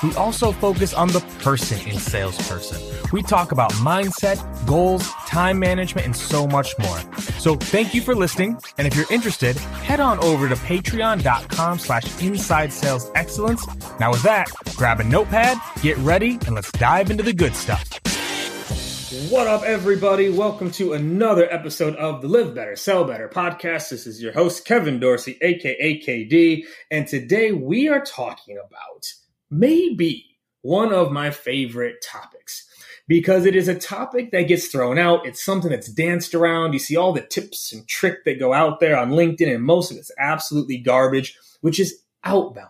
We also focus on the person in salesperson. We talk about mindset, goals, time management, and so much more. So thank you for listening. And if you're interested, head on over to patreon.com slash inside sales excellence. Now with that, grab a notepad, get ready, and let's dive into the good stuff. What up, everybody? Welcome to another episode of the Live Better, Sell Better podcast. This is your host, Kevin Dorsey, aka KD, and today we are talking about maybe one of my favorite topics because it is a topic that gets thrown out. It's something that's danced around. You see all the tips and trick that go out there on LinkedIn, and most of it's absolutely garbage, which is outbound.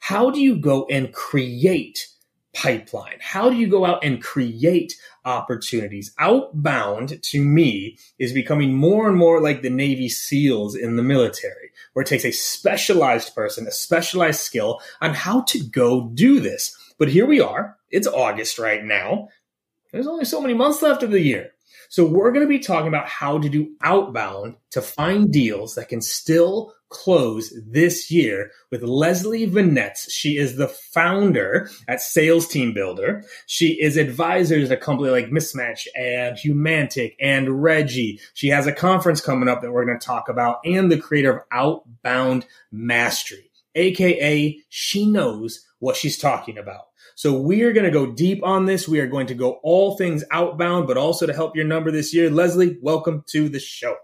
How do you go and create pipeline? How do you go out and create opportunities? Outbound to me is becoming more and more like the Navy SEALs in the military, where it takes a specialized person, a specialized skill on how to go do this. But here we are. It's August right now. There's only so many months left of the year. So we're going to be talking about how to do outbound to find deals that can still close this year with Leslie Venetz. She is the founder at Sales Team Builder. She is advisor to a company like Mismatch and Humantic and Regie. She has a conference coming up that we're going to talk about and the creator of Outbound Mastery, aka she knows what she's talking about. So we are going to go deep on this. We are going to go all things outbound, but also to help your number this year. Leslie, welcome to the show.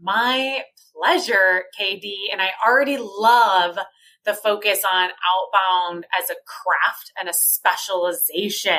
My pleasure, KD. And I already love the focus on outbound as a craft and a specialization.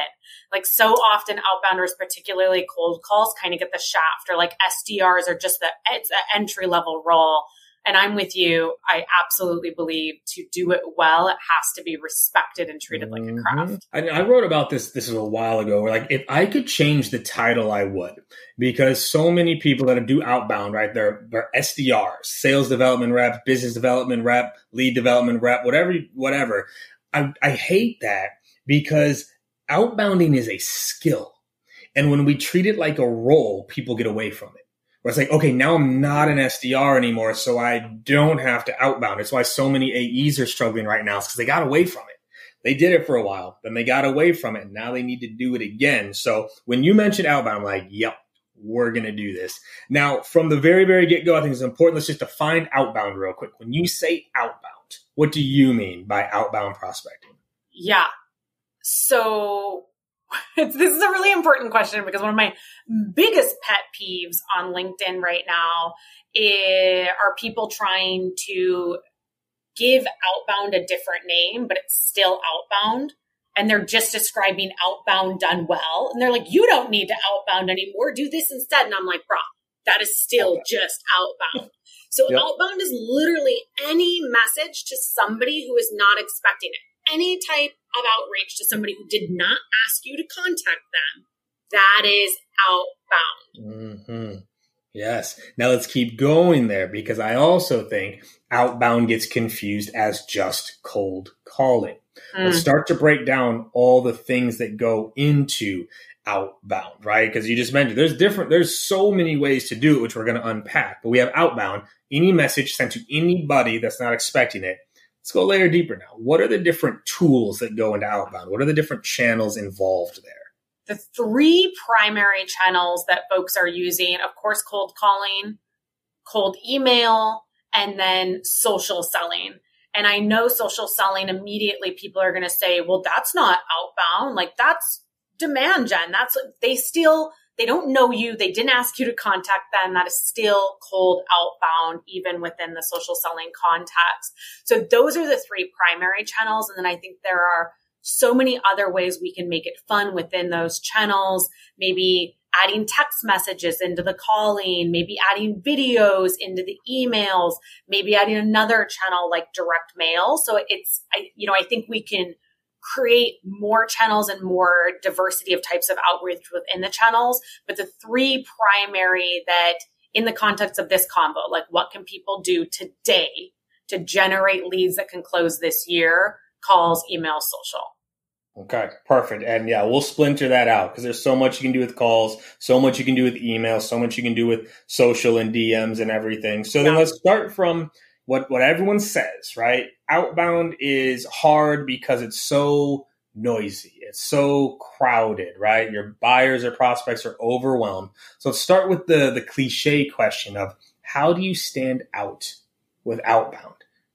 Like so often outbounders, particularly cold calls, kind of get the shaft or like SDRs are just the, it's an entry level role. And I'm with you. I absolutely believe to do it well, it has to be respected and treated like a mm-hmm. craft. I, I wrote about this. This is a while ago. Where like, if I could change the title, I would, because so many people that do outbound, right? They're they're SDRs, sales development rep, business development rep, lead development rep, whatever, whatever. I, I hate that because outbounding is a skill, and when we treat it like a role, people get away from it where it's like, okay, now I'm not an SDR anymore, so I don't have to outbound. It's why so many AEs are struggling right now, because they got away from it. They did it for a while, then they got away from it. And now they need to do it again. So when you mentioned outbound, I'm like, yep, we're going to do this. Now, from the very, very get go, I think it's important. Let's just define outbound real quick. When you say outbound, what do you mean by outbound prospecting? Yeah. So this is a really important question because one of my biggest pet peeves on LinkedIn right now is, are people trying to give outbound a different name, but it's still outbound. And they're just describing outbound done well. And they're like, you don't need to outbound anymore. Do this instead. And I'm like, bro, that is still okay. just outbound. So yep. outbound is literally any message to somebody who is not expecting it any type of outreach to somebody who did not ask you to contact them, that is outbound. Mm-hmm. Yes. Now let's keep going there because I also think outbound gets confused as just cold calling. Mm. Let's start to break down all the things that go into outbound, right? Because you just mentioned there's different, there's so many ways to do it, which we're going to unpack. But we have outbound, any message sent to anybody that's not expecting it. Let's go a layer deeper now. What are the different tools that go into outbound? What are the different channels involved there? the three primary channels that folks are using, of course, cold calling, cold email, and then social selling. And I know social selling immediately people are going to say, well, that's not outbound. Like that's demand gen. That's they still, they don't know you. They didn't ask you to contact them. That is still cold outbound, even within the social selling context. So those are the three primary channels. And then I think there are so many other ways we can make it fun within those channels. Maybe adding text messages into the calling, maybe adding videos into the emails, maybe adding another channel like direct mail. So it's, I, you know, I think we can create more channels and more diversity of types of outreach within the channels. But the three primary that in the context of this combo, like what can people do today to generate leads that can close this year? calls, email, social. Okay, perfect. And yeah, we'll splinter that out because there's so much you can do with calls, so much you can do with email, so much you can do with social and DMs and everything. So then let's start from what what everyone says, right? Outbound is hard because it's so noisy. It's so crowded, right? Your buyers or prospects are overwhelmed. So let's start with the the cliche question of how do you stand out with outbound?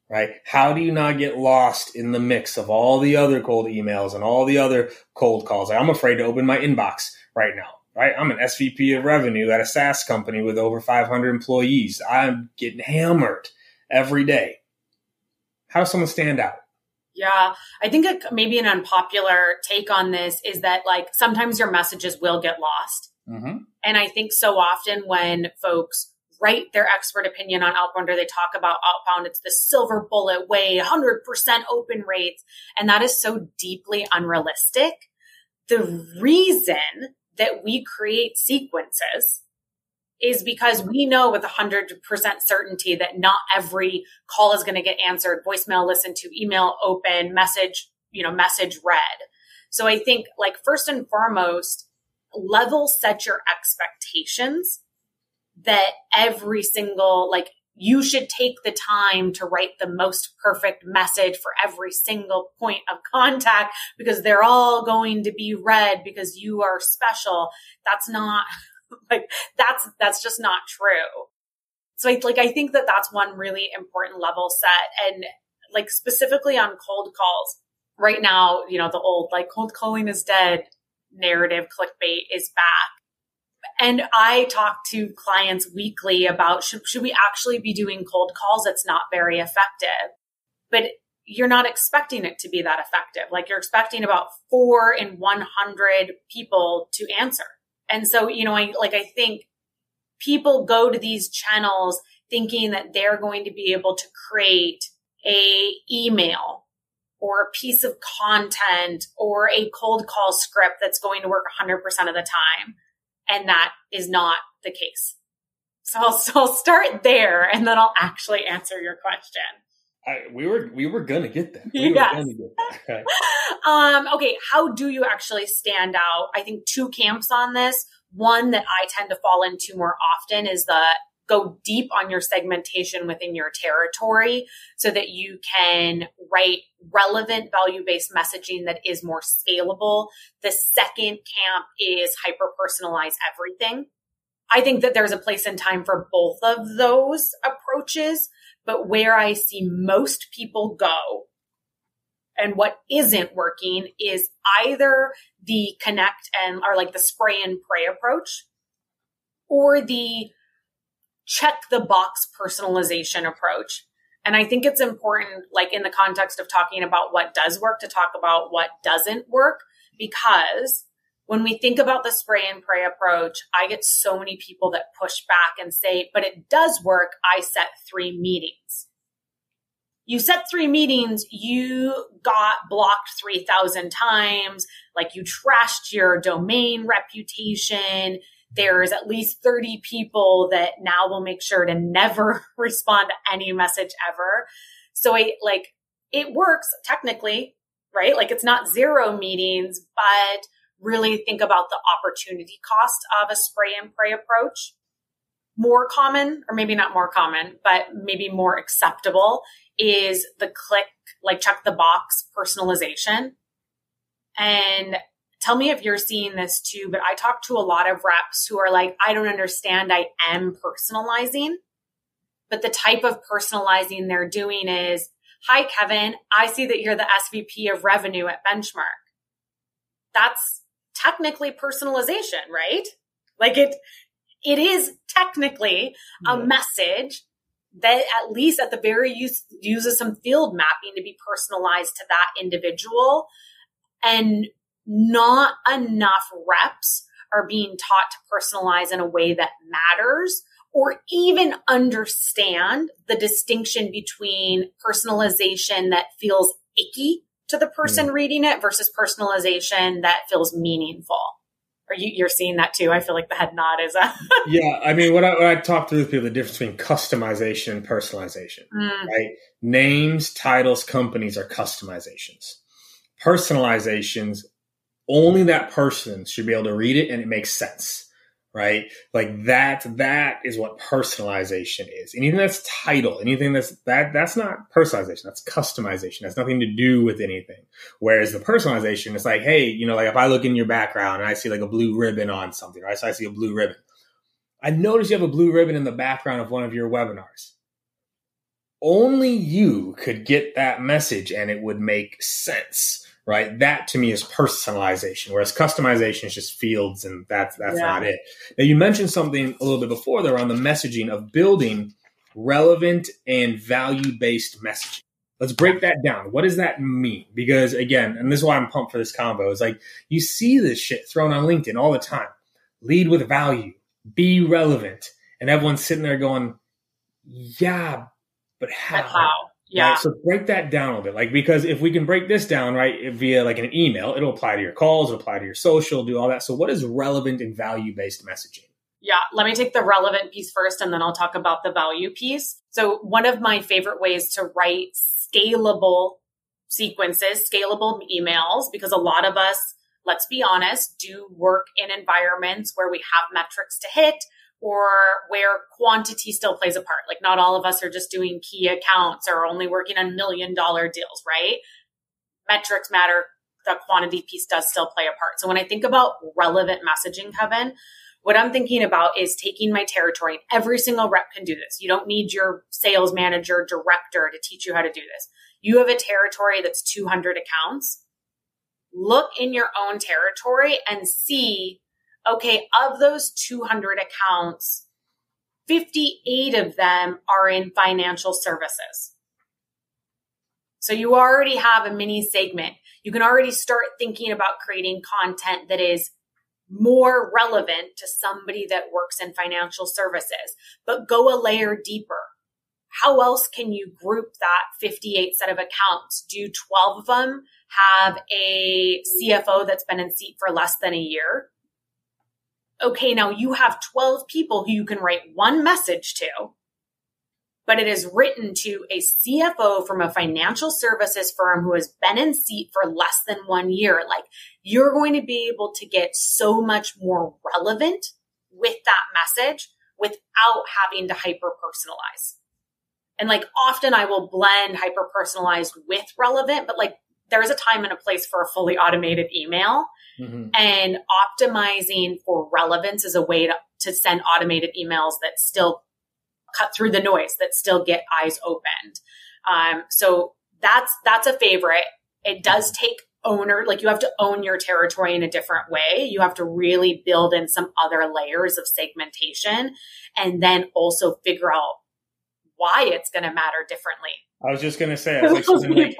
right? How do you not get lost in the mix of all the other cold emails and all the other cold calls? I'm afraid to open my inbox right now, right? I'm an SVP of revenue at a SaaS company with over 500 employees. I'm getting hammered every day. How does someone stand out? Yeah, I think a, maybe an unpopular take on this is that like sometimes your messages will get lost. Mm-hmm. And I think so often when folks write their expert opinion on outbound or they talk about outbound. It's the silver bullet way, 100% open rates. And that is so deeply unrealistic. The reason that we create sequences is because we know with 100% certainty that not every call is going to get answered, voicemail listened to, email open, message, you know, message read. So I think like first and foremost, level set your expectations that every single, like, you should take the time to write the most perfect message for every single point of contact because they're all going to be read because you are special. That's not like, that's, that's just not true. So I, like, I think that that's one really important level set. And like specifically on cold calls right now, you know, the old like cold calling is dead narrative clickbait is back and I talk to clients weekly about should, should we actually be doing cold calls? It's not very effective. But you're not expecting it to be that effective. Like you're expecting about four in 100 people to answer. And so, you know, I like, I think people go to these channels thinking that they're going to be able to create a email or a piece of content or a cold call script that's going to work 100% of the time. And that is not the case. So I'll, so I'll start there and then I'll actually answer your question. I, we were we were gonna get there. We yes. Get um, okay, how do you actually stand out? I think two camps on this. One that I tend to fall into more often is the go deep on your segmentation within your territory so that you can write relevant value based messaging that is more scalable. The second camp is hyper personalize everything. I think that there's a place and time for both of those approaches, but where I see most people go and what isn't working is either the connect and or like the spray and pray approach or the check the box personalization approach. And I think it's important, like in the context of talking about what does work, to talk about what doesn't work, because when we think about the spray and pray approach, I get so many people that push back and say, but it does work. I set three meetings. You set three meetings, you got blocked 3,000 times, like you trashed your domain reputation, there's at least 30 people that now will make sure to never respond to any message ever. So I like it works technically, right? Like it's not zero meetings, but really think about the opportunity cost of a spray and pray approach. More common, or maybe not more common, but maybe more acceptable is the click, like check the box personalization. And tell me if you're seeing this too, but I talk to a lot of reps who are like, I don't understand. I am personalizing. But the type of personalizing they're doing is, Hi, Kevin. I see that you're the SVP of revenue at Benchmark. That's technically personalization, right? Like it, it is technically a yeah. message that at least at the very use uses some field mapping to be personalized to that individual and not enough reps are being taught to personalize in a way that matters or even understand the distinction between personalization that feels icky to the person mm. reading it versus personalization that feels meaningful. Are you you're seeing that too? I feel like the head nod is a yeah. I mean, what I, when I talk through with people, the difference between customization and personalization, mm. right? Names, titles, companies are customizations. Personalizations, only that person should be able to read it and it makes sense right? Like that, that is what personalization is. Anything that's title, anything that's that, that's not personalization. That's customization. That's nothing to do with anything. Whereas the personalization is like, hey, you know, like if I look in your background and I see like a blue ribbon on something, right? So I see a blue ribbon. I notice you have a blue ribbon in the background of one of your webinars. Only you could get that message and it would make sense right? That to me is personalization, whereas customization is just fields, and that's that's yeah. not it. Now you mentioned something a little bit before there on the messaging of building relevant and value based messaging. Let's break that down. What does that mean? Because again, and this is why I'm pumped for this combo, is like you see this shit thrown on LinkedIn all the time. Lead with value, be relevant. And everyone's sitting there going, Yeah, but how? But how? Yeah. Right? So break that down a little bit. Like, because if we can break this down, right, via like an email, it'll apply to your calls, it'll apply to your social, do all that. So what is relevant and value based messaging? Yeah, let me take the relevant piece first and then I'll talk about the value piece. So, one of my favorite ways to write scalable sequences, scalable emails, because a lot of us, let's be honest, do work in environments where we have metrics to hit or where quantity still plays a part. Like not all of us are just doing key accounts or only working on million dollar deals, right? Metrics matter. The quantity piece does still play a part. So when I think about relevant messaging, Kevin, what I'm thinking about is taking my territory. Every single rep can do this. You don't need your sales manager, director to teach you how to do this. You have a territory that's 200 accounts. Look in your own territory and see okay, of those 200 accounts, 58 of them are in financial services. So you already have a mini segment. You can already start thinking about creating content that is more relevant to somebody that works in financial services, but go a layer deeper. How else can you group that 58 set of accounts? Do 12 of them have a CFO that's been in seat for less than a year? Okay, now you have 12 people who you can write one message to, but it is written to a CFO from a financial services firm who has been in seat for less than one year. Like you're going to be able to get so much more relevant with that message without having to hyper personalize. And like often I will blend hyper personalized with relevant, but like there is a time and a place for a fully automated email. Mm-hmm. And optimizing for relevance is a way to, to send automated emails that still cut through the noise, that still get eyes opened. Um, so that's that's a favorite. It does take owner, like you have to own your territory in a different way. You have to really build in some other layers of segmentation and then also figure out why it's going to matter differently. I was just going to say, I was like,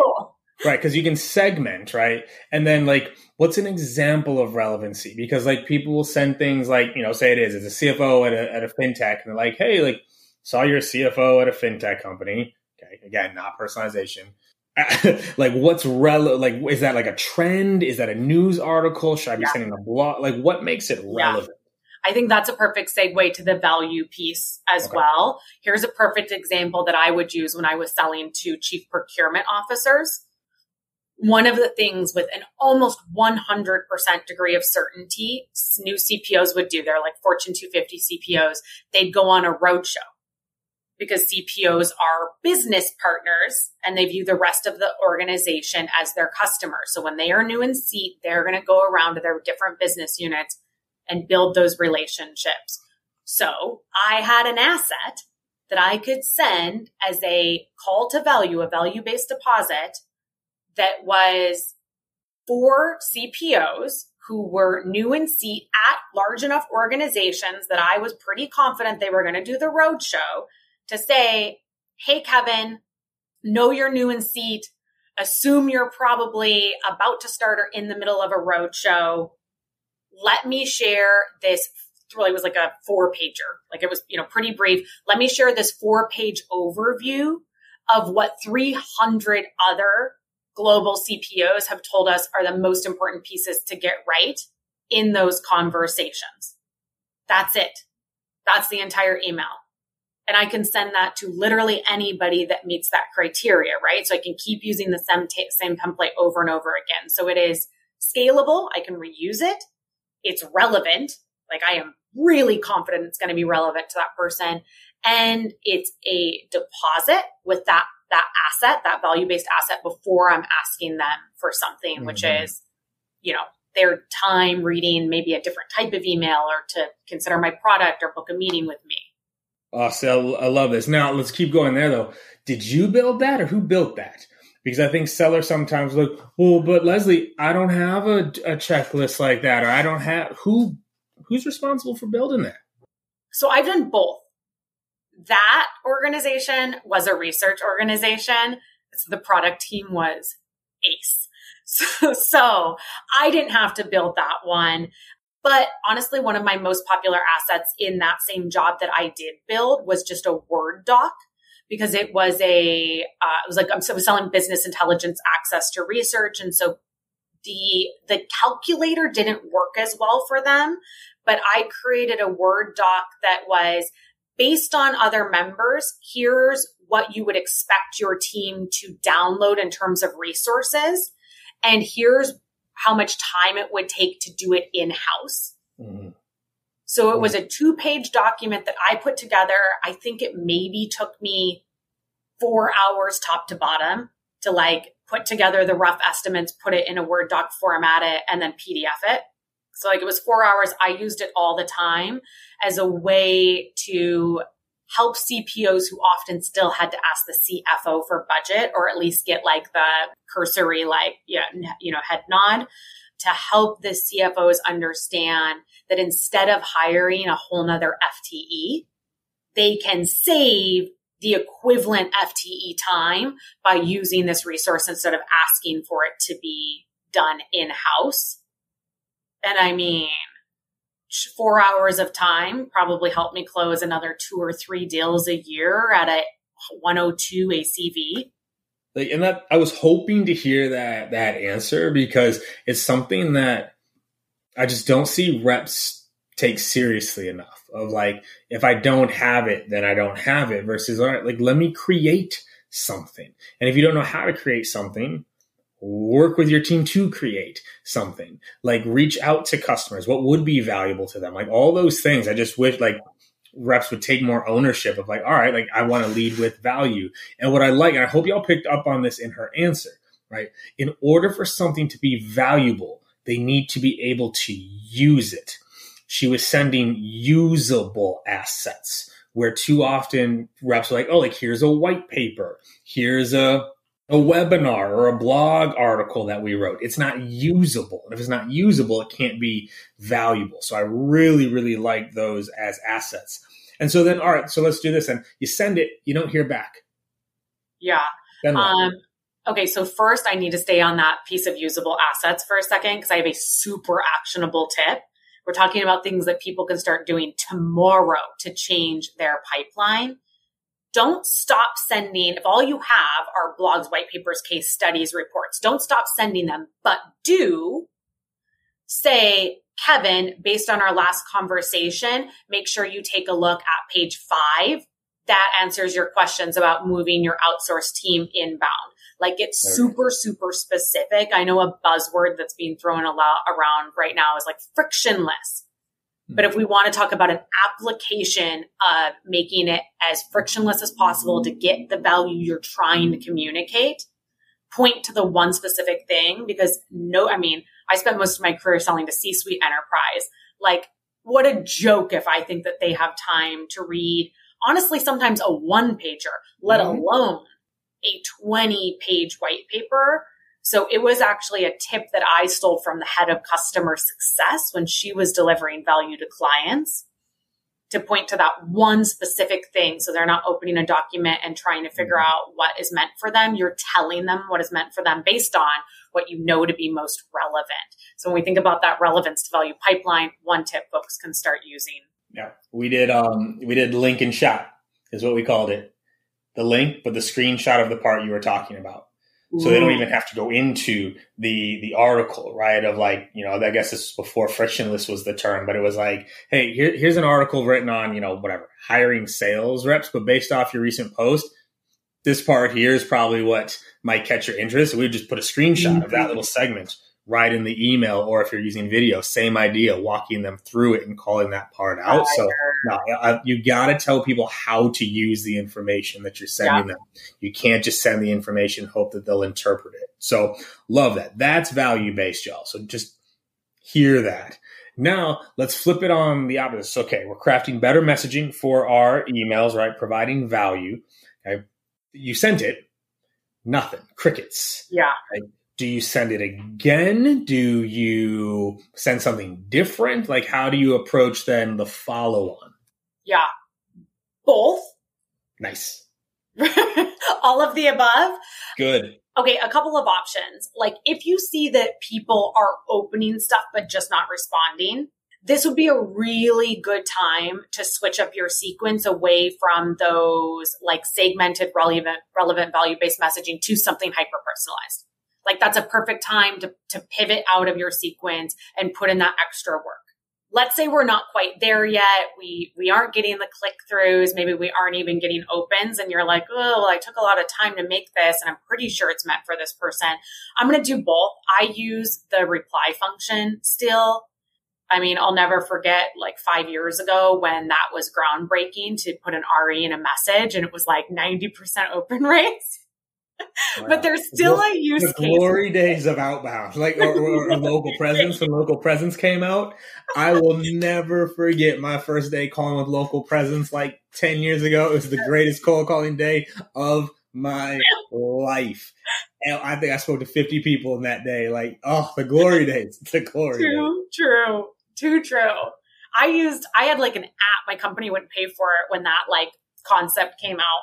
Right, because you can segment, right? And then like what's an example of relevancy? Because like people will send things like, you know, say it is, it's a CFO at a, at a fintech, and they're like, hey, like saw your CFO at a fintech company. Okay, again, not personalization. like what's relevant? Like is that like a trend? Is that a news article? Should I be yeah. sending a blog? Like what makes it relevant? I think that's a perfect segue to the value piece as Okay. well. Here's a perfect example that I would use when I was selling to chief procurement officers. One of the things with an almost 100% degree of certainty new CPOs would do, they're like Fortune 250 CPOs, they'd go on a roadshow because CPOs are business partners and they view the rest of the organization as their customers. So when they are new in seat, they're going to go around to their different business units and build those relationships. So I had an asset that I could send as a call to value, a value based deposit that was four CPOs who were new in seat at large enough organizations that I was pretty confident they were going to do the roadshow to say, Hey, Kevin, know you're new in seat. Assume you're probably about to start or in the middle of a roadshow. Let me share this. Really was like a four pager. Like it was, you know, pretty brief. Let me share this four page overview of what 300 other global CPOs have told us are the most important pieces to get right in those conversations. That's it. That's the entire email. And I can send that to literally anybody that meets that criteria, right? So I can keep using the same, ta- same template over and over again. So it is scalable. I can reuse it. It's relevant. Like I am really confident it's going to be relevant to that person. And it's a deposit with that, that asset, that value based asset before I'm asking them for something, which Mhm. is, you know, their time reading maybe a different type of email or to consider my product or book a meeting with me. Oh, so I love this. Now let's keep going there though. Did you build that or who built that? Because I think sellers sometimes look, well, but Leslie, I don't have a, a checklist like that, or I don't have who who's responsible for building that. So I've done both. That organization was a research organization. So the product team was ace. So, so I didn't have to build that one. But honestly, one of my most popular assets in that same job that I did build was just a Word doc because it was a, uh, it was like, I'm so I was selling business intelligence access to research. And so the, the calculator didn't work as well for them, but I created a Word doc that was based on other members. Here's what you would expect your team to download in terms of resources. And here's how much time it would take to do it in house. Mhm. So it was a two page document that I put together. I think it maybe took me four hours top to bottom to like put together the rough estimates, put it in a Word doc, format it, and then PDF it. So like it was four hours. I used it all the time as a way to help CPOs who often still had to ask the CFO for budget or at least get like the cursory, like, yeah, you know, head nod to help the CFOs understand that instead of hiring a whole nother FTE, they can save the equivalent FTE time by using this resource instead of asking for it to be done in house. And I mean, four hours of time probably helped me close another two or three deals a year at a 102 ACV. Like, and that I was hoping to hear that that answer because it's something that I just don't see reps take seriously enough. Of like, if I don't have it, then I don't have it. Versus, all right, like let me create something. And if you don't know how to create something, work with your team to create something. Like reach out to customers. What would be valuable to them? Like all those things. I just wish like reps would take more ownership of like, all right, like I want to lead with value. And what I like, and I hope y'all picked up on this in her answer, right? In order for something to be valuable, they need to be able to use it. She was sending usable assets where too often reps are like, oh, like here's a white paper, here's a a webinar or a blog article that we wrote. It's not usable. And if it's not usable, it can't be valuable. So I really, really like those as assets. And so then, all right, so let's do this. And you send it, you don't hear back. Yeah. Um, okay, so first I need to stay on that piece of usable assets for a second because I have a super actionable tip. We're talking about things that people can start doing tomorrow to change their pipeline. Don't stop sending, if all you have are blogs, white papers, case studies, reports, don't stop sending them, but do say, Kevin, based on our last conversation, make sure you take a look at page five. That answers your questions about moving your outsourced team inbound. Like it's super, super specific. I know a buzzword that's being thrown a lot around right now is like frictionless. But if we want to talk about an application of making it as frictionless as possible to get the value you're trying to communicate, point to the one specific thing because no, I mean, I spent most of my career selling to C suite enterprise. Like, what a joke if I think that they have time to read, honestly, sometimes a one pager, let mm-hmm. alone a 20 page white paper so it was actually a tip that I stole from the head of customer success when she was delivering value to clients to point to that one specific thing. So they're not opening a document and trying to figure mm-hmm. out what is meant for them. You're telling them what is meant for them based on what you know to be most relevant. So when we think about that relevance to value pipeline, one tip folks can start using. Yeah. We did, um, we did link and shot is what we called it. The link, but the screenshot of the part you were talking about. So they don't even have to go into the the article, right? Of like, you know, I guess this was before frictionless was the term, but it was like, hey, here, here's an article written on, you know, whatever, hiring sales reps, but based off your recent post, this part here is probably what might catch your interest. So we just put a screenshot mm-hmm. of that little segment right in the email, or if you're using video, same idea, walking them through it and calling that part out. So no, I, you got to tell people how to use the information that you're sending yeah. them. You can't just send the information, hope that they'll interpret it. So love that. That's value based, y'all. So just hear that. Now let's flip it on the opposite. Okay, we're crafting better messaging for our emails, right? Providing value. Okay. You sent it, nothing, crickets. Yeah. Right? Do you send it again? Do you send something different? Like, how do you approach then the follow on? Yeah, both. Nice. All of the above. Good. Okay, a couple of options. Like, if you see that people are opening stuff but just not responding, this would be a really good time to switch up your sequence away from those like segmented relevant relevant value based messaging to something hyper personalized like that's a perfect time to, to pivot out of your sequence and put in that extra work. Let's say we're not quite there yet. We, we aren't getting the click throughs. Maybe we aren't even getting opens and you're like, oh, well, I took a lot of time to make this and I'm pretty sure it's meant for this person. I'm going to do both. I use the reply function still. I mean, I'll never forget like five years ago when that was groundbreaking to put an RE in a message and it was like 90% open rates. Wow. but there's still a use the case. glory days of outbound, like or, or, or local presence when local presence came out. I will never forget my first day calling with local presence like ten years ago. It was the greatest cold calling day of my life. And I think I spoke to 50 people in that day. Like, oh, the glory days, the glory. Too days. true, too true. I used, I had like an app. My company wouldn't pay for it when that like concept came out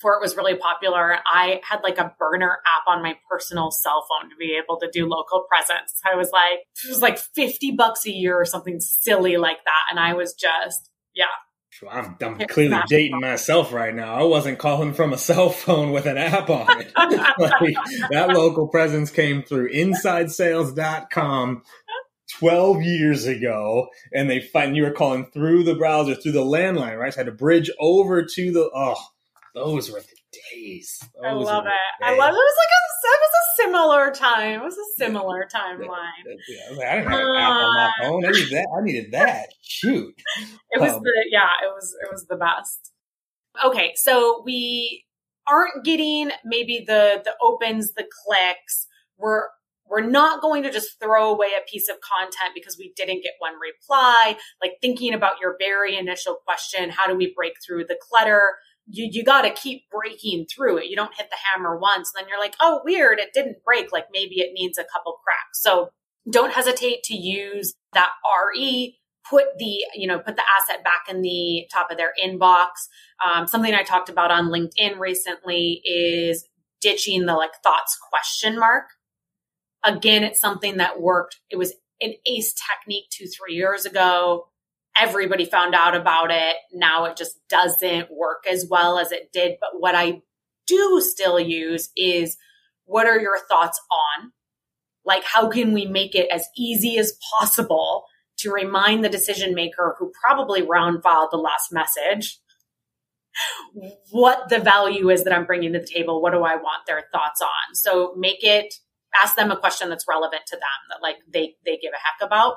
before it was really popular, I had like a burner app on my personal cell phone to be able to do local presence. I was like, it was like 50 bucks a year or something silly like that. And I was just, yeah. I'm, I'm clearly dating myself right now. I wasn't calling from a cell phone with an app on it. like, that local presence came through insidesales.com 12 years ago and they find you were calling through the browser through the landline right so I had to bridge over to the oh those were the days. Those I love it. I love it. It was like a, it was a similar time. It was a similar timeline. Yeah, I, like, I didn't have app on my phone. I needed that. I needed that. Shoot. It was um, the yeah. It was it was the best. Okay, so we aren't getting maybe the the opens, the clicks. We're we're not going to just throw away a piece of content because we didn't get one reply. Like thinking about your very initial question, how do we break through the clutter? You, you got to keep breaking through it. You don't hit the hammer once, then you're like, oh, weird, it didn't break. Like maybe it needs a couple cracks. So don't hesitate to use that RE. Put the, you know, put the asset back in the top of their inbox. Um, something I talked about on LinkedIn recently is ditching the like thoughts question mark. Again, it's something that worked. It was an ace technique two, three years ago everybody found out about it. Now it just doesn't work as well as it did. But what I do still use is what are your thoughts on? Like, how can we make it as easy as possible to remind the decision maker who probably round filed the last message what the value is that I'm bringing to the table. What do I want their thoughts on? So make it, ask them a question that's relevant to them that like they, they give a heck about.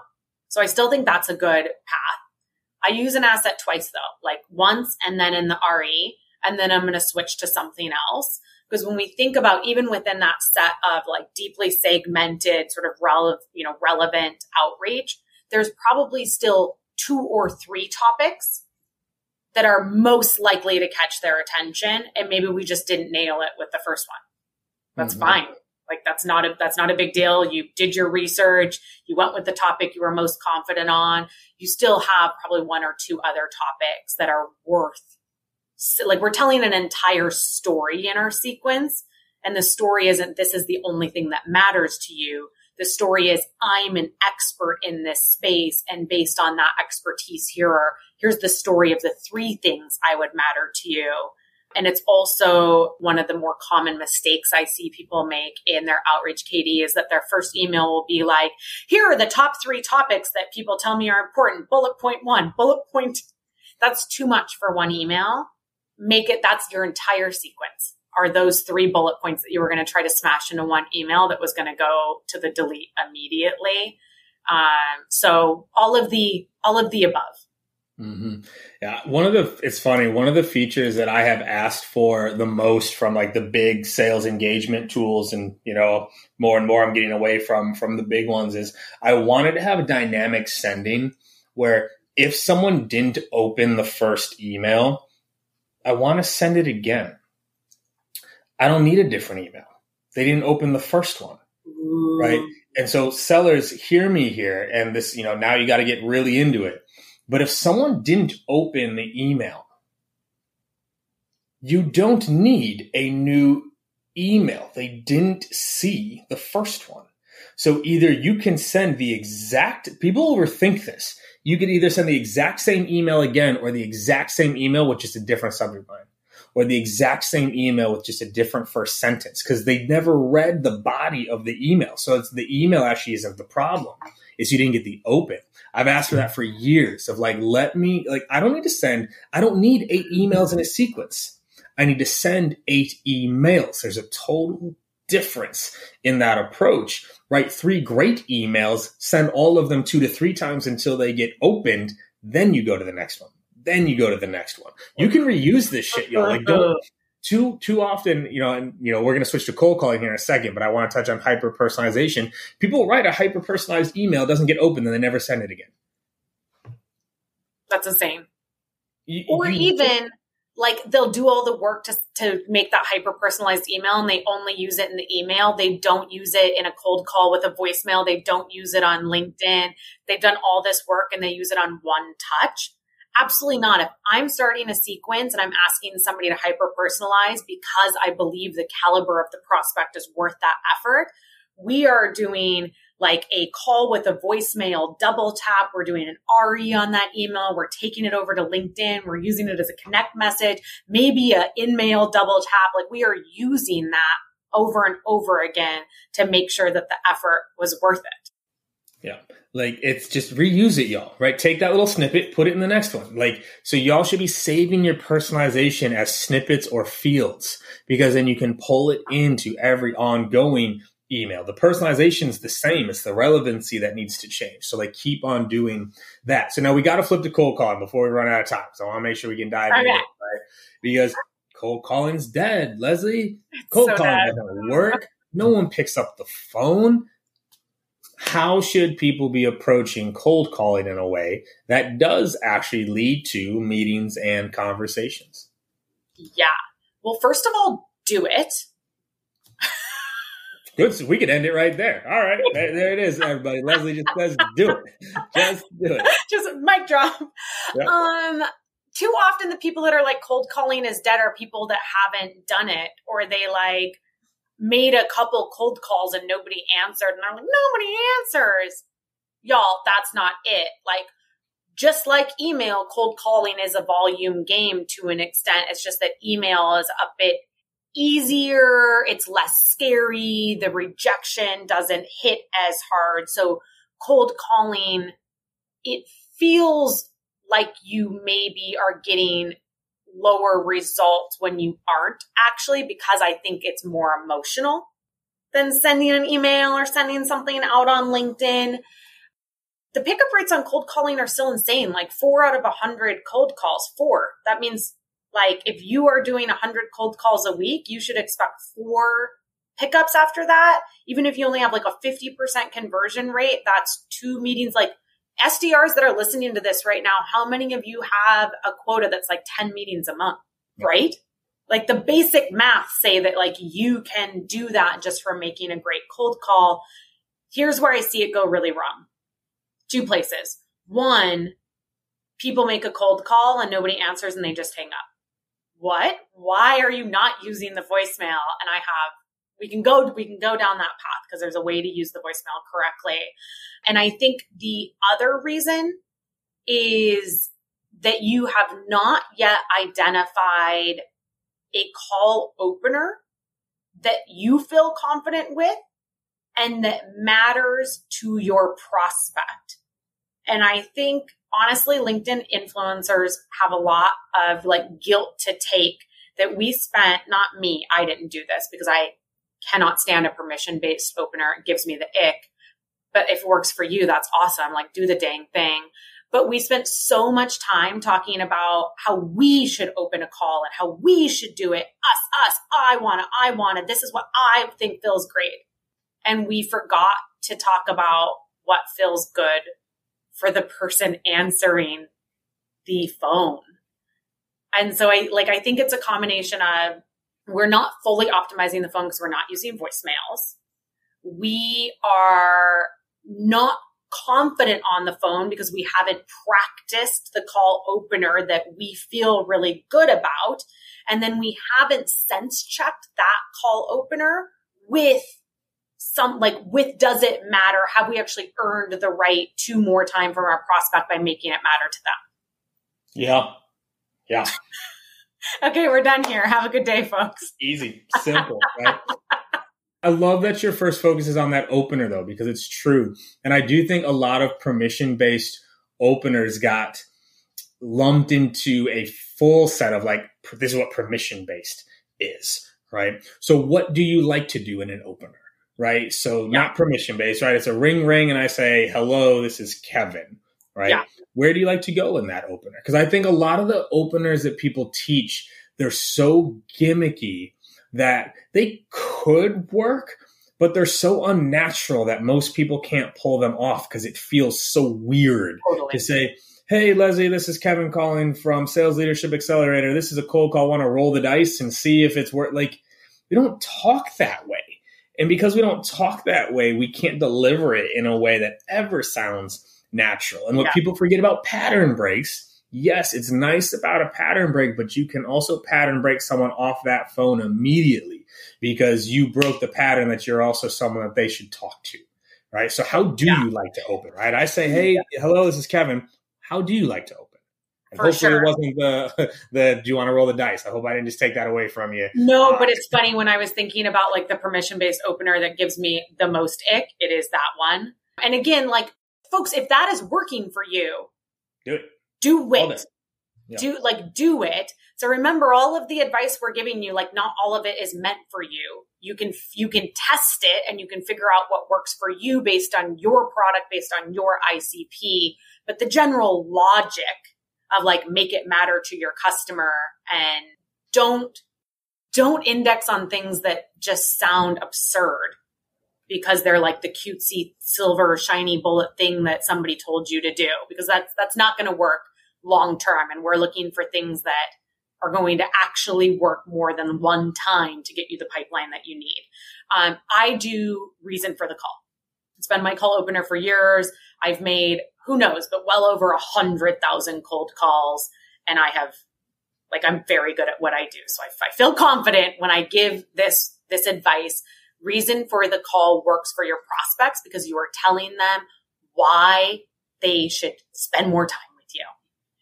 So I still think that's a good path. I use an asset twice though, like once and then in the RE, and then I'm going to switch to something else. Because when we think about even within that set of like deeply segmented sort of relevant, you know, relevant outreach, there's probably still two or three topics that are most likely to catch their attention. And maybe we just didn't nail it with the first one. That's mm-hmm. fine. Like that's not a that's not a big deal. You did your research, you went with the topic you were most confident on. You still have probably one or two other topics that are worth like we're telling an entire story in our sequence and the story isn't this is the only thing that matters to you the story is i'm an expert in this space and based on that expertise here are here's the story of the three things i would matter to you and it's also one of the more common mistakes I see people make in their outreach KD, is that their first email will be like, here are the top three topics that people tell me are important. Bullet point one, bullet point. That's too much for one email make it that's your entire sequence are those three bullet points that you were going to try to smash into one email that was going to go to the delete immediately um, so all of the all of the above mm-hmm. Yeah one of the it's funny one of the features that i have asked for the most from like the big sales engagement tools and you know more and more i'm getting away from from the big ones is i wanted to have a dynamic sending where if someone didn't open the first email I want to send it again. I don't need a different email. They didn't open the first one. Right. Mm. And so sellers hear me here and this, you know, now you got to get really into it. But if someone didn't open the email, you don't need a new email. They didn't see the first one. So either you can send the exact, people overthink this you could either send the exact same email again or the exact same email with just a different subject line or the exact same email with just a different first sentence because they never read the body of the email. So it's the email actually isn't the problem. Is you didn't get the open. I've asked for that for years of like, let me, like, I don't need to send, I don't need eight emails in a sequence. I need to send eight emails. There's a total difference in that approach. Write three great emails, send all of them two to three times until they get opened. Then you go to the next one. Then you go to the next one. You can reuse this shit, y'all. Like don't too too often, you know, and you know, we're gonna switch to cold calling here in a second, but I want to touch on hyper personalization. People write a hyper personalized email, doesn't get opened, and they never send it again. That's insane. You, or you, even like they'll do all the work to, to make that hyper personalized email and they only use it in the email. They don't use it in a cold call with a voicemail. They don't use it on LinkedIn. They've done all this work and they use it on one touch. Absolutely not. If I'm starting a sequence and I'm asking somebody to hyper personalize because I believe the caliber of the prospect is worth that effort, we are doing like a call with a voicemail double tap. We're doing an RE on that email. We're taking it over to LinkedIn. We're using it as a connect message, maybe a in-mail double tap. Like we are using that over and over again to make sure that the effort was worth it. Yeah. Like it's just reuse it, y'all, right? Take that little snippet, put it in the next one. Like, so y'all should be saving your personalization as snippets or fields because then you can pull it into every ongoing email. The personalization is the same. It's the relevancy that needs to change. So like keep on doing that. So now we got to flip to cold calling before we run out of time. So I want to make sure we can dive okay. it, right? Because cold calling's dead, Leslie. Cold so calling dead. doesn't work. No one picks up the phone. How should people be approaching cold calling in a way that does actually lead to meetings and conversations? Yeah. Well, first of all, do it Good. So we could end it right there. All right. There, there it is, everybody. Leslie just says do it. Just do it. Just mic drop. Yep. Um, too often the people that are like cold calling is dead are people that haven't done it or they like made a couple cold calls and nobody answered and I'm like, nobody answers. Y'all, that's not it. Like, just like email, cold calling is a volume game to an extent. It's just that email is a bit easier, it's less scary, the rejection doesn't hit as hard. So cold calling it feels like you maybe are getting lower results when you aren't actually because I think it's more emotional than sending an email or sending something out on LinkedIn. The pickup rates on cold calling are still insane. Like four out of a hundred cold calls, four. That means like if you are doing a hundred cold calls a week, you should expect four pickups after that. Even if you only have like a 50% conversion rate, that's two meetings. Like SDRs that are listening to this right now, how many of you have a quota that's like 10 meetings a month, right? Like the basic math say that like you can do that just from making a great cold call. Here's where I see it go really wrong. Two places. One, people make a cold call and nobody answers and they just hang up. What? Why are you not using the voicemail? And I have we can go we can go down that path because there's a way to use the voicemail correctly. And i think the other reason is that you have not yet identified a call opener that you feel confident with and that matters to your prospect. And i think honestly linkedin influencers have a lot of like guilt to take that we spent not me i didn't do this because i cannot stand a permission based opener. It gives me the ick. But if it works for you, that's awesome. Like do the dang thing. But we spent so much time talking about how we should open a call and how we should do it. Us, us, I want to, I want to. This is what I think feels great. And we forgot to talk about what feels good for the person answering the phone. And so I like, I think it's a combination of we're not fully optimizing the phone because we're not using voicemails. We are not confident on the phone because we haven't practiced the call opener that we feel really good about. And then we haven't sense checked that call opener with some like with does it matter? Have we actually earned the right to more time from our prospect by making it matter to them? Yeah. Yeah. okay, we're done here. Have a good day, folks. Easy, simple, right? I love that your first focus is on that opener though, because it's true. And I do think a lot of permission based openers got lumped into a full set of like, this is what permission based is, right? So, what do you like to do in an opener, right? So, yeah. not permission based, right? It's a ring ring, and I say, hello, this is Kevin, right? Yeah where do you like to go in that opener? Because I think a lot of the openers that people teach, they're so gimmicky that they could work, but they're so unnatural that most people can't pull them off because it feels so weird totally. to say, Hey, Leslie, this is Kevin calling from Sales Leadership Accelerator. This is a cold call. I want to roll the dice and see if it's worth like we don't talk that way. And because we don't talk that way, we can't deliver it in a way that ever sounds natural. And what yeah. people forget about pattern breaks, yes, it's nice about a pattern break, but you can also pattern break someone off that phone immediately because you broke the pattern that you're also someone that they should talk to. Right. So how do yeah. you like to open? Right. I say, Hey, hello, this is Kevin. How do you like to open? Hopefully sure. it wasn't the the do you want to roll the dice? I hope I didn't just take that away from you. No, uh, but it's funny when I was thinking about like the permission based opener that gives me the most ick, it is that one. And again, like folks, if that is working for you, do it. Do it. Yeah. Do like do it. So remember all of the advice we're giving you, like not all of it is meant for you. You can you can test it and you can figure out what works for you based on your product, based on your ICP. But the general logic of like make it matter to your customer and don't don't index on things that just sound absurd because they're like the cutesy silver shiny bullet thing that somebody told you to do because that's that's not going to work long term and we're looking for things that are going to actually work more than one time to get you the pipeline that you need. Um, i do reason for the call. It's been my call opener for years. I've made who knows but well over a hundred thousand cold calls and i have like i'm very good at what i do. So I, I feel confident when i give this this advice reason for the call works for your prospects because you are telling them why they should spend more time with you.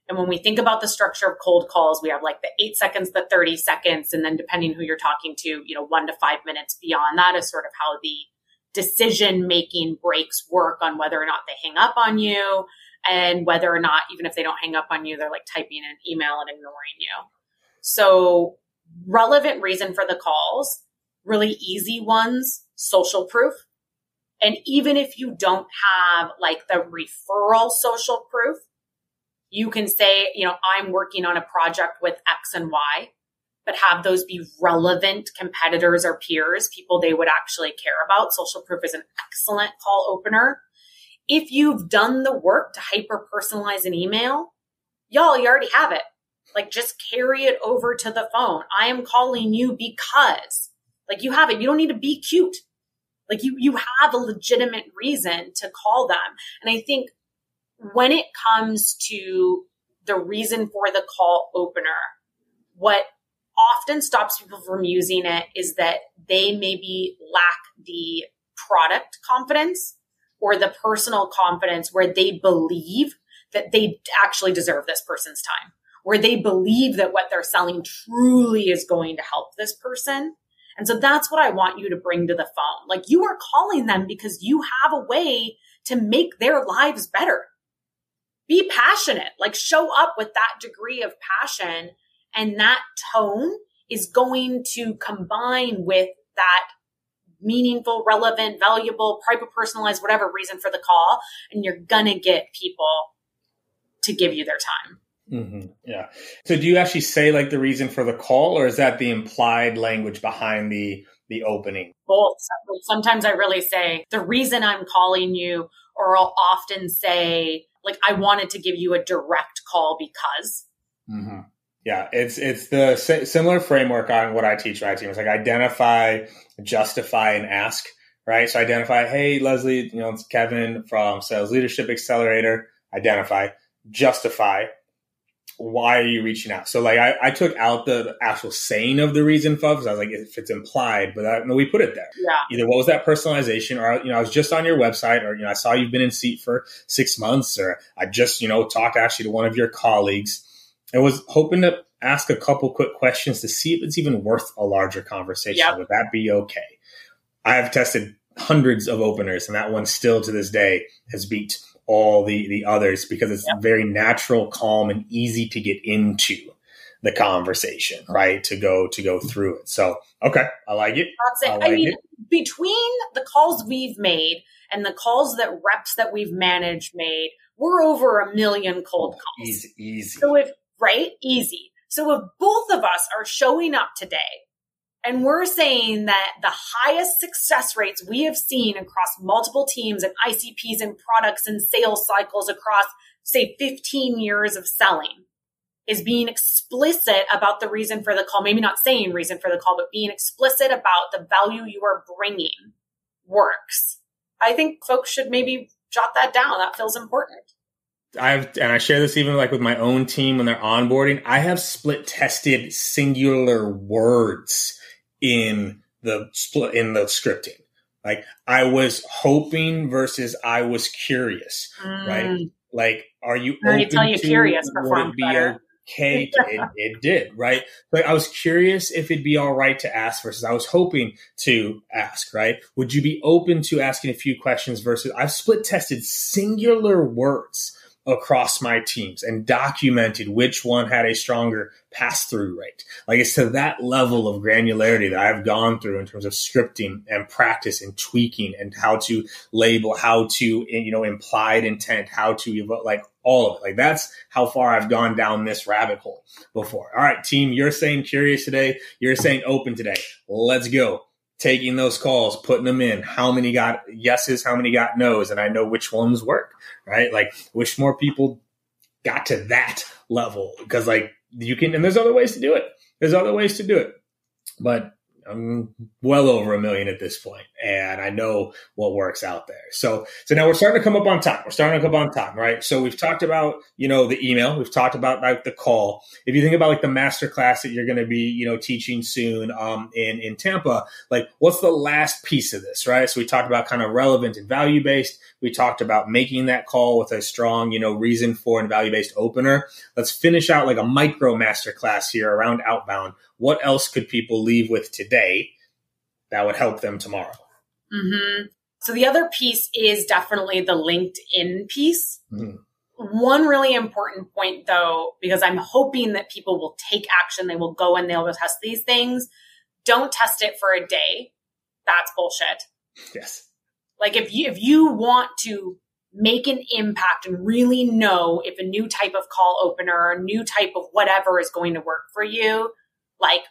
And when we think about the structure of cold calls, we have like the eight seconds, the 30 seconds, and then depending who you're talking to, you know, one to five minutes beyond that is sort of how the decision making breaks work on whether or not they hang up on you. and whether or not, even if they don't hang up on you, they're like typing an email and ignoring you. So, relevant reason for the calls, really easy ones, social proof. And even if you don't have like the referral social proof, you can say, you know, I'm working on a project with X and Y, but have those be relevant competitors or peers, people they would actually care about. Social proof is an excellent call opener. If you've done the work to hyper personalize an email, y'all, you already have it. Like just carry it over to the phone. I am calling you because like you have it. You don't need to be cute. Like you, you have a legitimate reason to call them. And I think when it comes to the reason for the call opener, what often stops people from using it is that they maybe lack the product confidence or the personal confidence where they believe that they actually deserve this person's time, where they believe that what they're selling truly is going to help this person. And so that's what I want you to bring to the phone. Like you are calling them because you have a way to make their lives better be passionate, like show up with that degree of passion. And that tone is going to combine with that meaningful, relevant, valuable, private, personalized, whatever reason for the call. And you're going to get people to give you their time. Mm-hmm. Yeah. So do you actually say like the reason for the call or is that the implied language behind the, the opening? Both. Sometimes I really say the reason I'm calling you, or I'll often say, like I wanted to give you a direct call because. Mm-hmm. Yeah, it's it's the similar framework on what I teach my team. It's like identify, justify, and ask. Right. So identify. Hey, Leslie, you know it's Kevin from Sales Leadership Accelerator. Identify, justify why are you reaching out? So like I, I took out the actual saying of the reason for because I was like if it's implied, but I, no, we put it there. Yeah. Either what was that personalization, or you know I was just on your website, or you know I saw you've been in seat for six months, or I just you know talked actually to one of your colleagues, and was hoping to ask a couple quick questions to see if it's even worth a larger conversation. Yep. Would that be okay? I have tested hundreds of openers, and that one still to this day has beat all the the others because it's yep. very natural, calm, and easy to get into the conversation, right? To go to go through it. So okay, I like it. That's it. I, like I mean, it. between the calls we've made and the calls that reps that we've managed made, we're over a million cold calls. Easy, easy. So if right, easy. So if both of us are showing up today and we're saying that the highest success rates we have seen across multiple teams and ICPs and products and sales cycles across, say, 15 years of selling is being explicit about the reason for the call. Maybe not saying reason for the call, but being explicit about the value you are bringing works. I think folks should maybe jot that down. That feels important. I've and I share this even like with my own team when they're onboarding. I have split tested singular words in the split in the scripting. Like I was hoping versus I was curious, mm. right? Like, are you? I tell you, curious performed better. Okay, it, it, did, right? But I was curious if it'd be all right to ask versus I was hoping to ask, right? Would you be open to asking a few questions versus I've split tested singular words across my teams and documented which one had a stronger pass through rate. Like it's to that level of granularity that I've gone through in terms of scripting and practice and tweaking and how to label, how to, you know, implied intent, how to like all of it. Like that's how far I've gone down this rabbit hole before. All right, team, you're saying curious today. You're saying open today. Let's go taking those calls, putting them in. How many got yeses? How many got nos? And I know which ones work, right? Like, wish more people got to that level because, like, you can, and there's other ways to do it. There's other ways to do it. But I'm well over a million at this point, and I know what works out there. So, so now we're starting to come up on time. We're starting to come up on time, right? So we've talked about, you know, the email. We've talked about like the call. If you think about like the master class that you're going to be, you know, teaching soon, um, in in Tampa, like what's the last piece of this, right? So we talked about kind of relevant and value based. We talked about making that call with a strong, you know, reason for and value based opener. Let's finish out like a micro master class here around outbound what else could people leave with today that would help them tomorrow? Mm-hmm. So the other piece is definitely the LinkedIn piece. Mm-hmm. one really important point though, because I'm hoping that people will take action, they will go and they'll test these things. Don't test it for a day. That's bullshit. Yes. Like if you if you want to make an impact and really know if a new type of call opener or a new type of whatever is going to work for you, like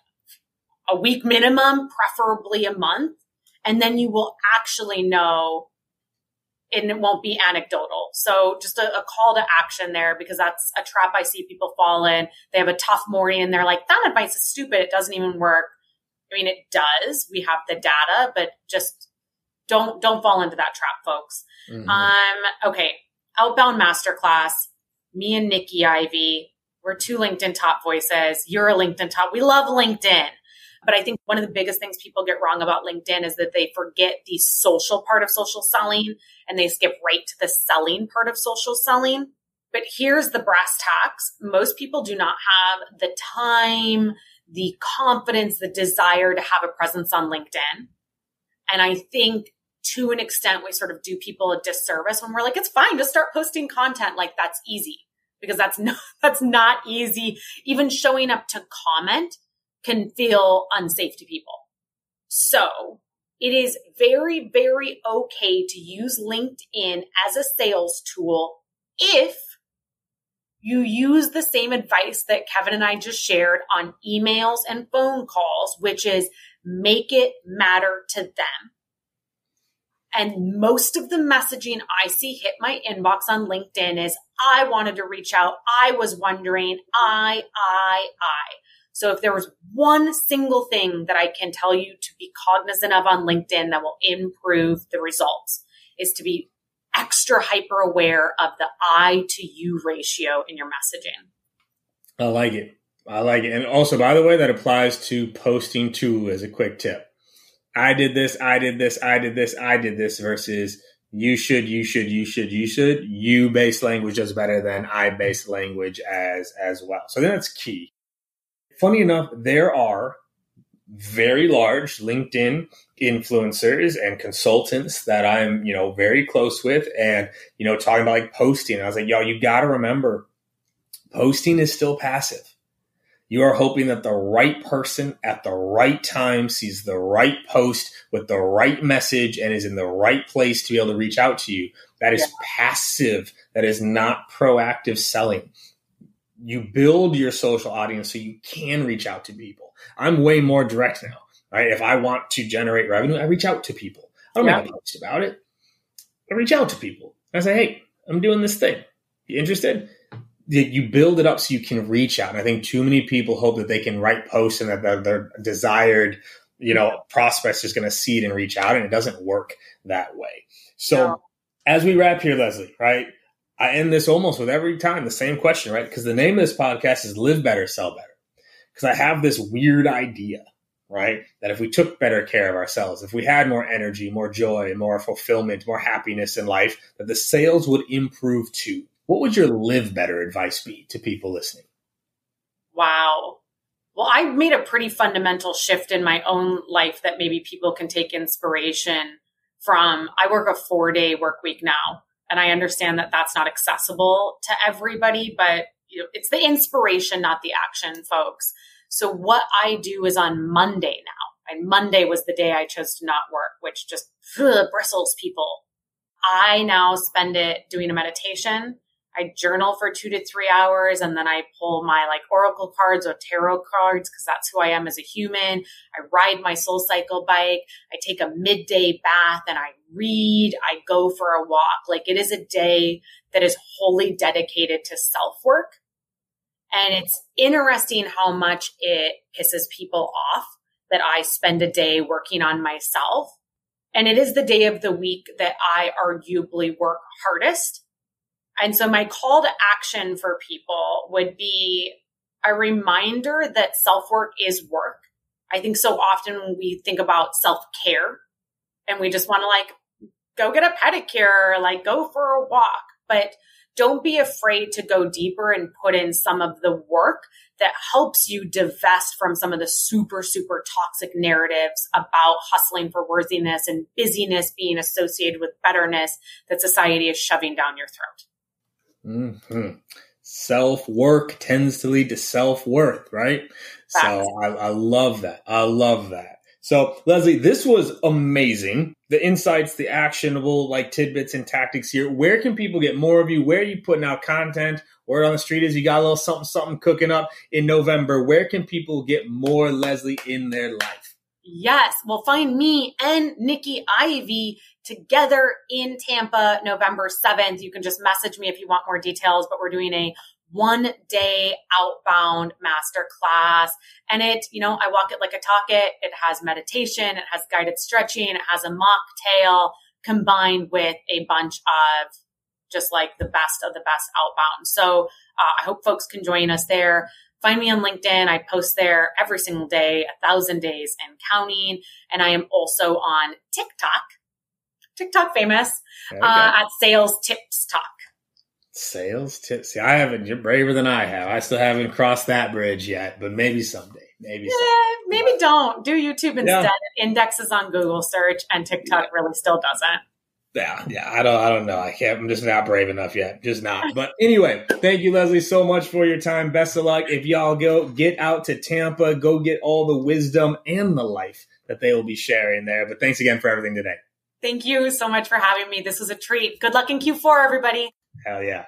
a week minimum, preferably a month, and then you will actually know and it won't be anecdotal. So just a, a, call to action there because that's a trap I see people fall in. They have a tough morning and they're like, that advice is stupid. It doesn't even work. I mean, it does. We have the data, but just don't, don't fall into that trap, folks. Mm-hmm. Um, okay. Outbound masterclass. Me and Nikki Ivey. We're two LinkedIn top voices. You're a LinkedIn top. We love LinkedIn. But I think one of the biggest things people get wrong about LinkedIn is that they forget the social part of social selling and they skip right to the selling part of social selling. But here's the brass tacks. Most people do not have the time, the confidence, the desire to have a presence on LinkedIn. And I think to an extent, we sort of do people a disservice when we're like, it's fine, just start posting content. Like that's easy because that's not, that's not easy. Even showing up to comment can feel unsafe to people. So it is very, very okay to use LinkedIn as a sales tool if you use the same advice that Kevin and I just shared on emails and phone calls, which is make it matter to them. And most of the messaging I see hit my inbox on LinkedIn is I wanted to reach out. I was wondering, I, I, I. So if there was one single thing that I can tell you to be cognizant of on LinkedIn that will improve the results is to be extra hyper aware of the I to you ratio in your messaging. I like it. I like it. And also, by the way, that applies to posting too as a quick tip. I did this, I did this, I did this, I did this versus you should, you should, you should, you should. You base language does better than I base language as as well. So that's key funny enough, there are very large LinkedIn influencers and consultants that I'm, you know, very close with and, you know, talking about like posting. I was like, yo, you got to remember posting is still passive. You are hoping that the right person at the right time sees the right post with the right message and is in the right place to be able to reach out to you. That is yeah. passive. That is not proactive selling you build your social audience so you can reach out to people. I'm way more direct now, right? If I want to generate revenue, I reach out to people. I don't yeah. make a post about it. I reach out to people. I say, hey, I'm doing this thing. You interested? You build it up so you can reach out. And I think too many people hope that they can write posts and that their, their desired, you know, prospects just going to see it and reach out. And it doesn't work that way. So no. as we wrap here, Leslie, right? I end this almost with every time the same question, right? Because the name of this podcast is Live Better, Sell Better. Because I have this weird idea, right? That if we took better care of ourselves, if we had more energy, more joy, more fulfillment, more happiness in life, that the sales would improve too. What would your live better advice be to people listening? Wow. Well, I made a pretty fundamental shift in my own life that maybe people can take inspiration from. I work a four day work week now. And I understand that that's not accessible to everybody, but you know, it's the inspiration, not the action, folks. So what I do is on Monday now. And Monday was the day I chose to not work, which just ugh, bristles people. I now spend it doing a meditation I journal for two to three hours and then I pull my like oracle cards or tarot cards because that's who I am as a human. I ride my SoulCycle bike. I take a midday bath and I read. I go for a walk. Like it is a day that is wholly dedicated to self work. And it's interesting how much it pisses people off that I spend a day working on myself. And it is the day of the week that I arguably work hardest and so my call to action for people would be a reminder that self work is work. I think so often we think about self care and we just want to like go get a pedicure, like go for a walk, but don't be afraid to go deeper and put in some of the work that helps you divest from some of the super, super toxic narratives about hustling for worthiness and busyness being associated with betterness that society is shoving down your throat. Mm-hmm. Self work tends to lead to self worth, right? So I, I love that. I love that. So, Leslie, this was amazing. The insights, the actionable like tidbits and tactics here. Where can people get more of you? Where are you putting out content? Word on the street is you got a little something, something cooking up in November. Where can people get more Leslie in their life? Yes. Well, find me and Nikki Ivey together in Tampa November 7th. You can just message me if you want more details, but we're doing a one day outbound master class. And it, you know, I walk it like I talk it. It has meditation, it has guided stretching, it has a mocktail combined with a bunch of just like the best of the best outbound. So uh, I hope folks can join us there. Find me on LinkedIn. I post there every single day, a thousand days and counting. And I am also on TikTok, TikTok famous, uh, at Sales Tips Talk. Sales tips. See, I haven't. You're braver than I have. I still haven't crossed that bridge yet, but maybe someday. Maybe. Yeah, someday. maybe don't do YouTube instead. Yeah. Indexes on Google search, and TikTok yeah. really still doesn't. Yeah, yeah. I don't. I don't know. I can't. I'm just not brave enough yet. Just not. But anyway, thank you, Leslie, so much for your time. Best of luck. If y'all go get out to Tampa, go get all the wisdom and the life that they will be sharing there. But thanks again for everything today. Thank you so much for having me. This was a treat. Good luck in Q4, everybody. Hell yeah.